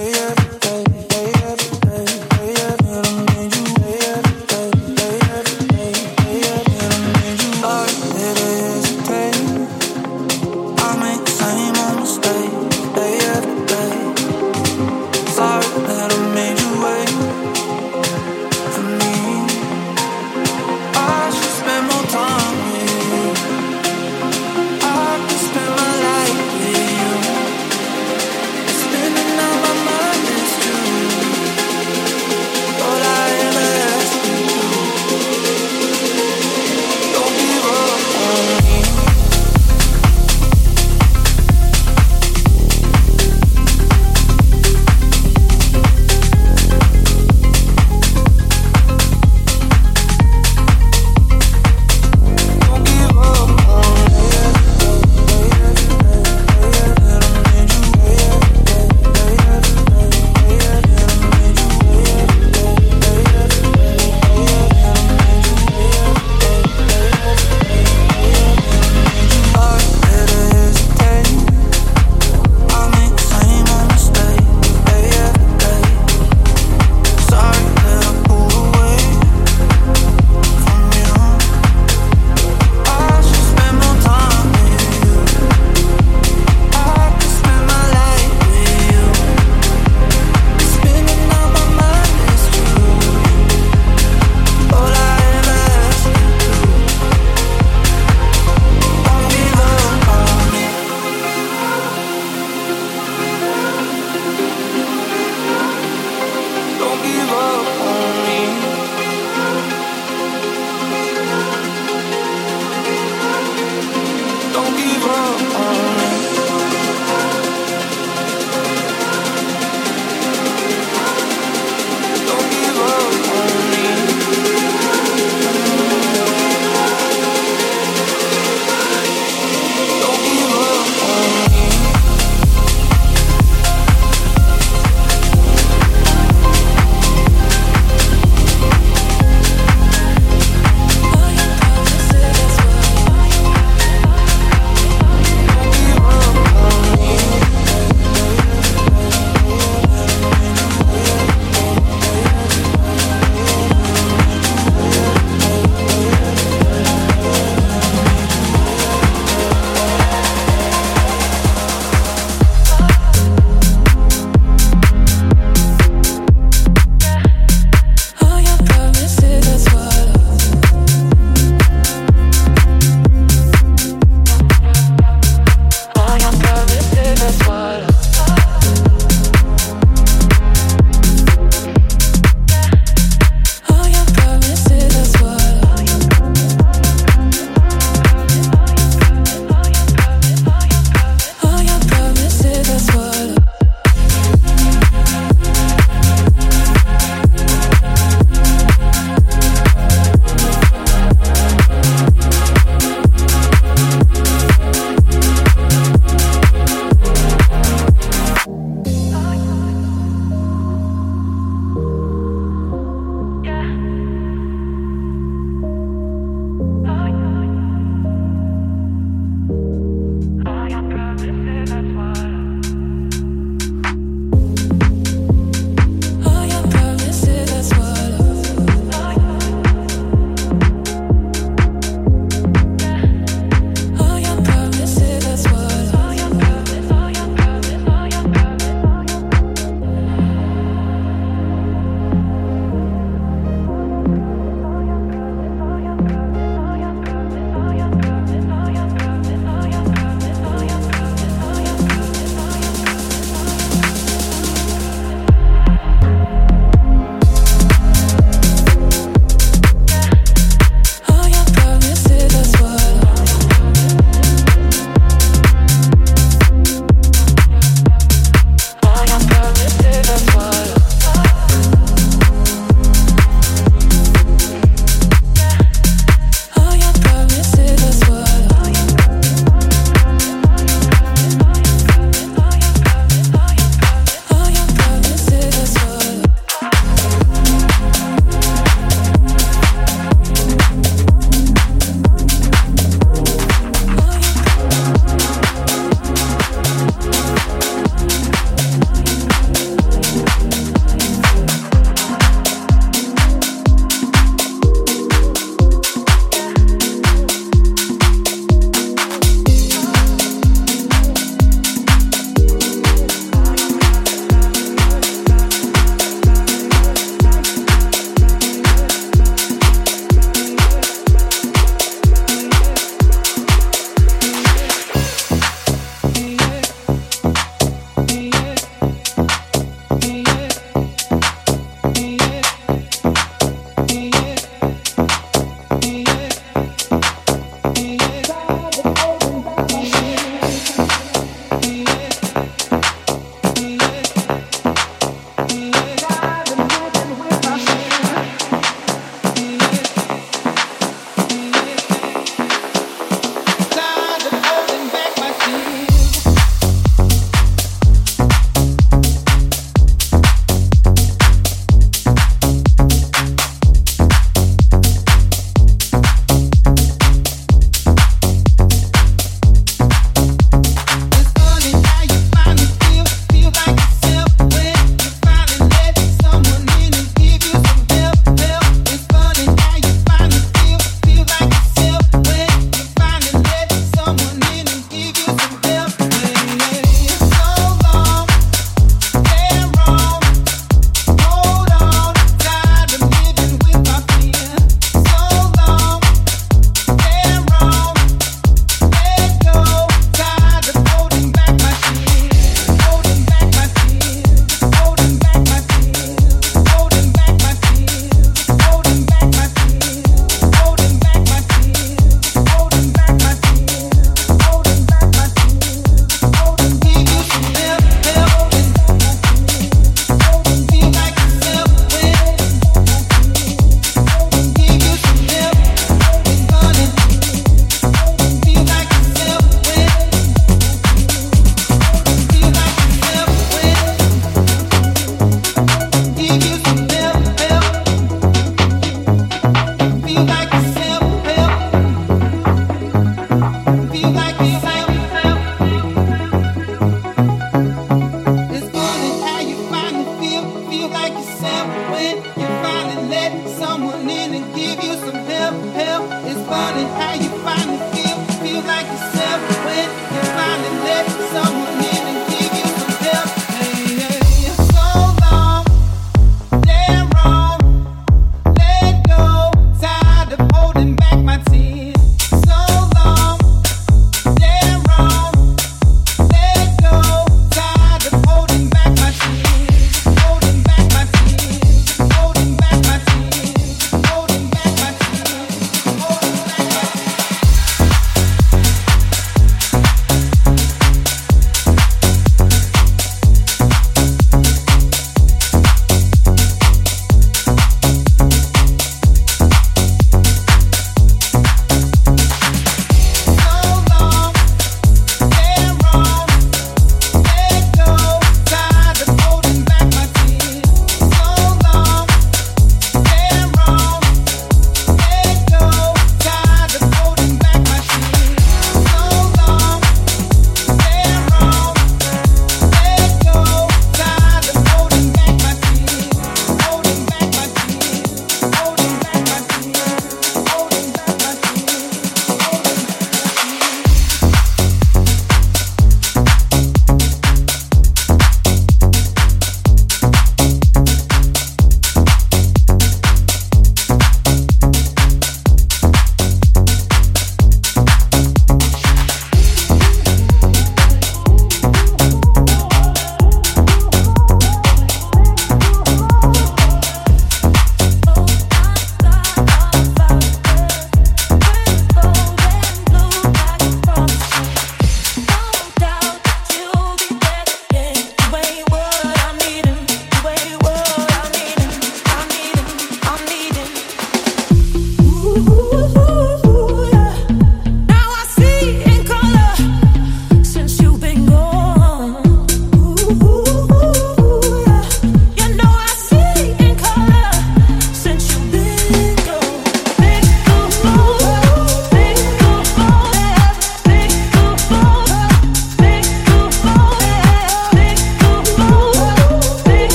Spending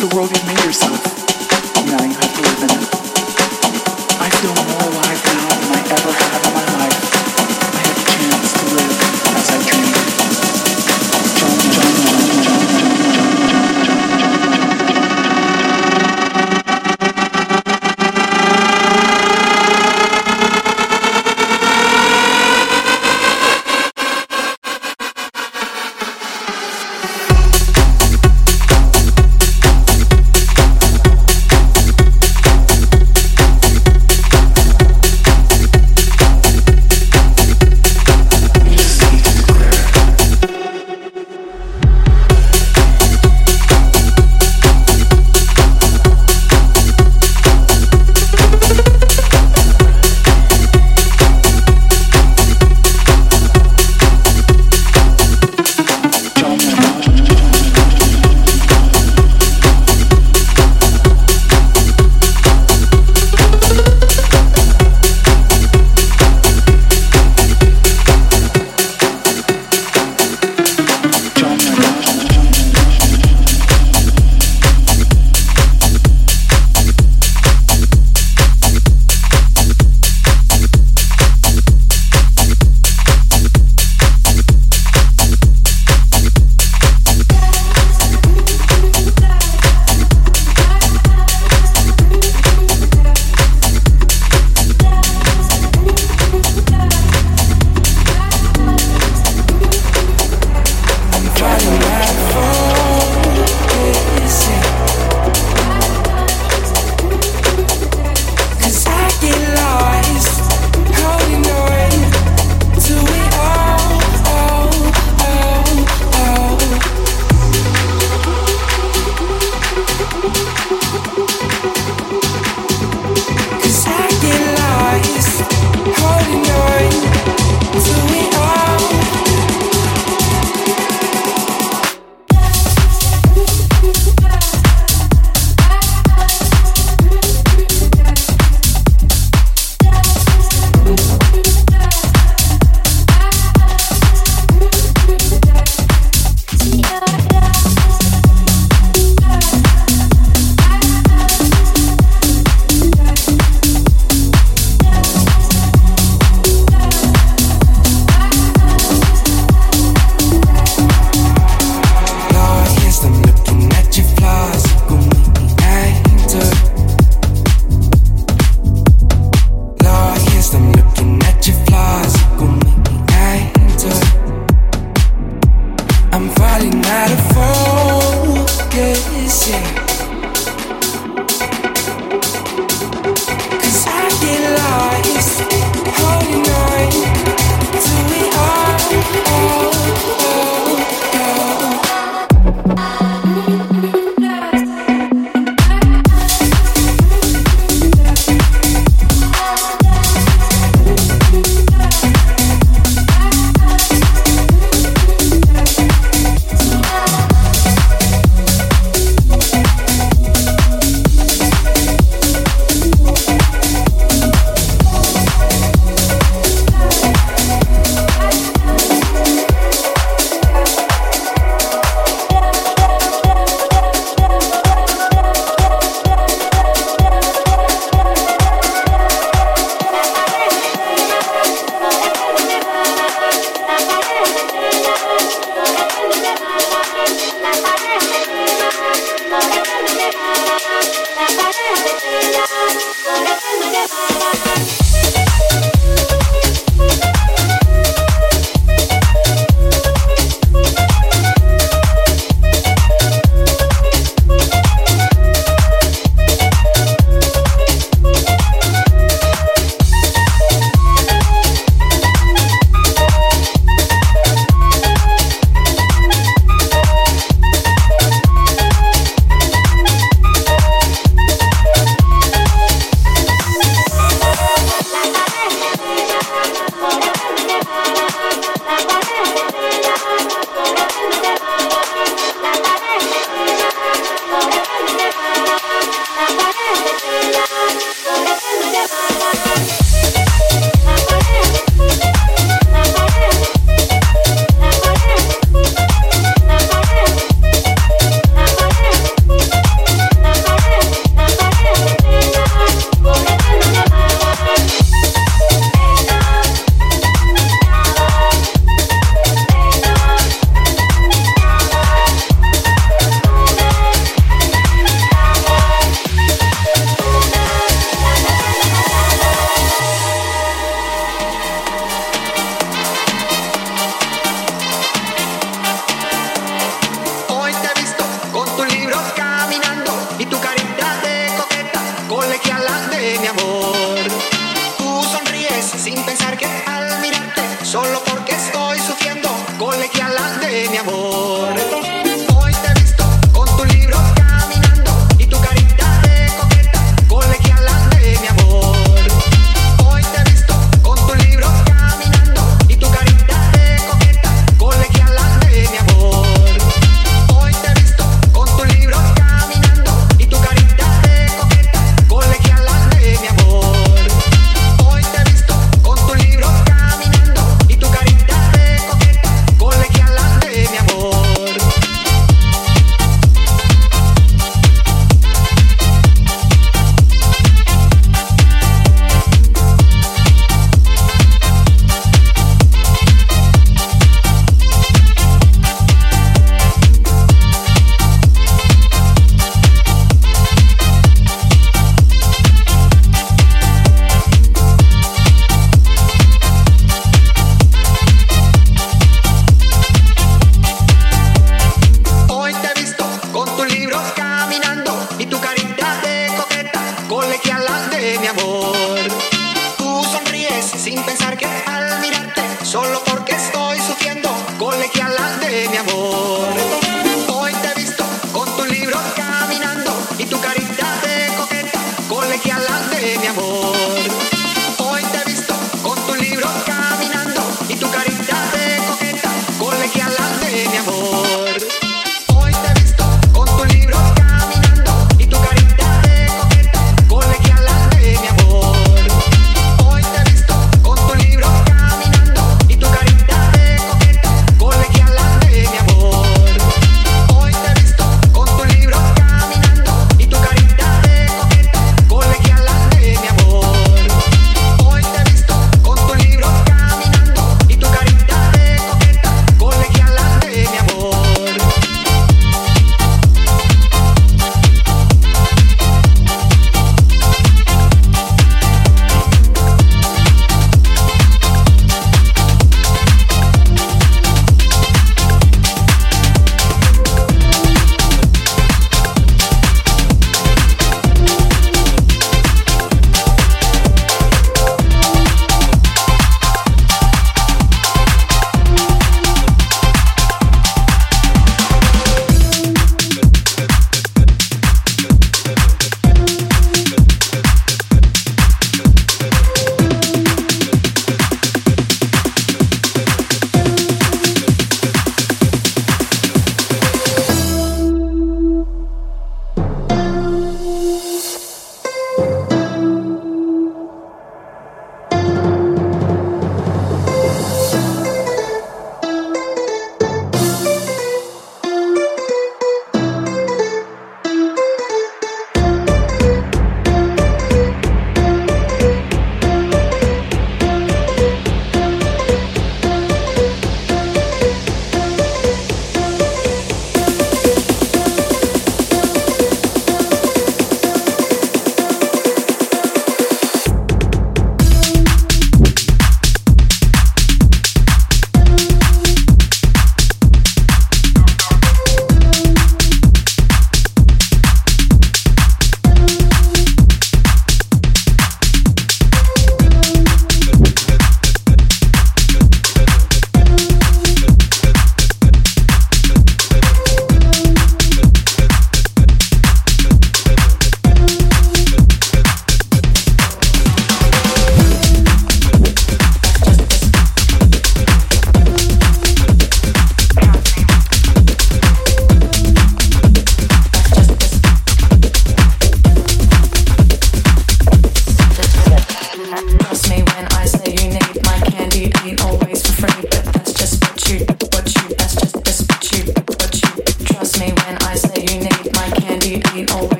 the world you've made yourself.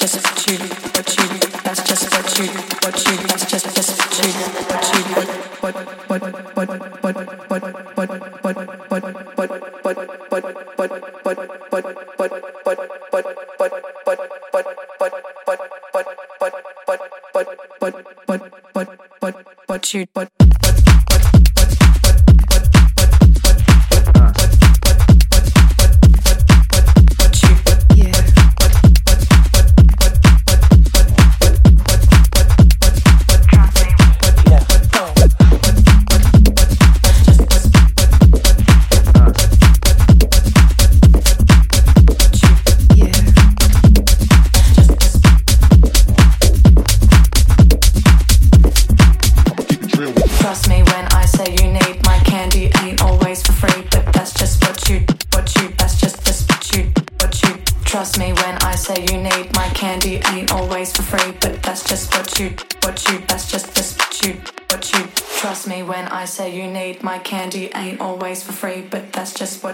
Just to what you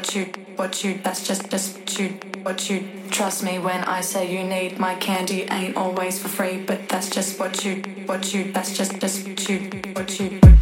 what you, what you, that's just just you, what you. Trust me when I say you need my candy ain't always for free, but that's just what you, what you, that's just just you. What you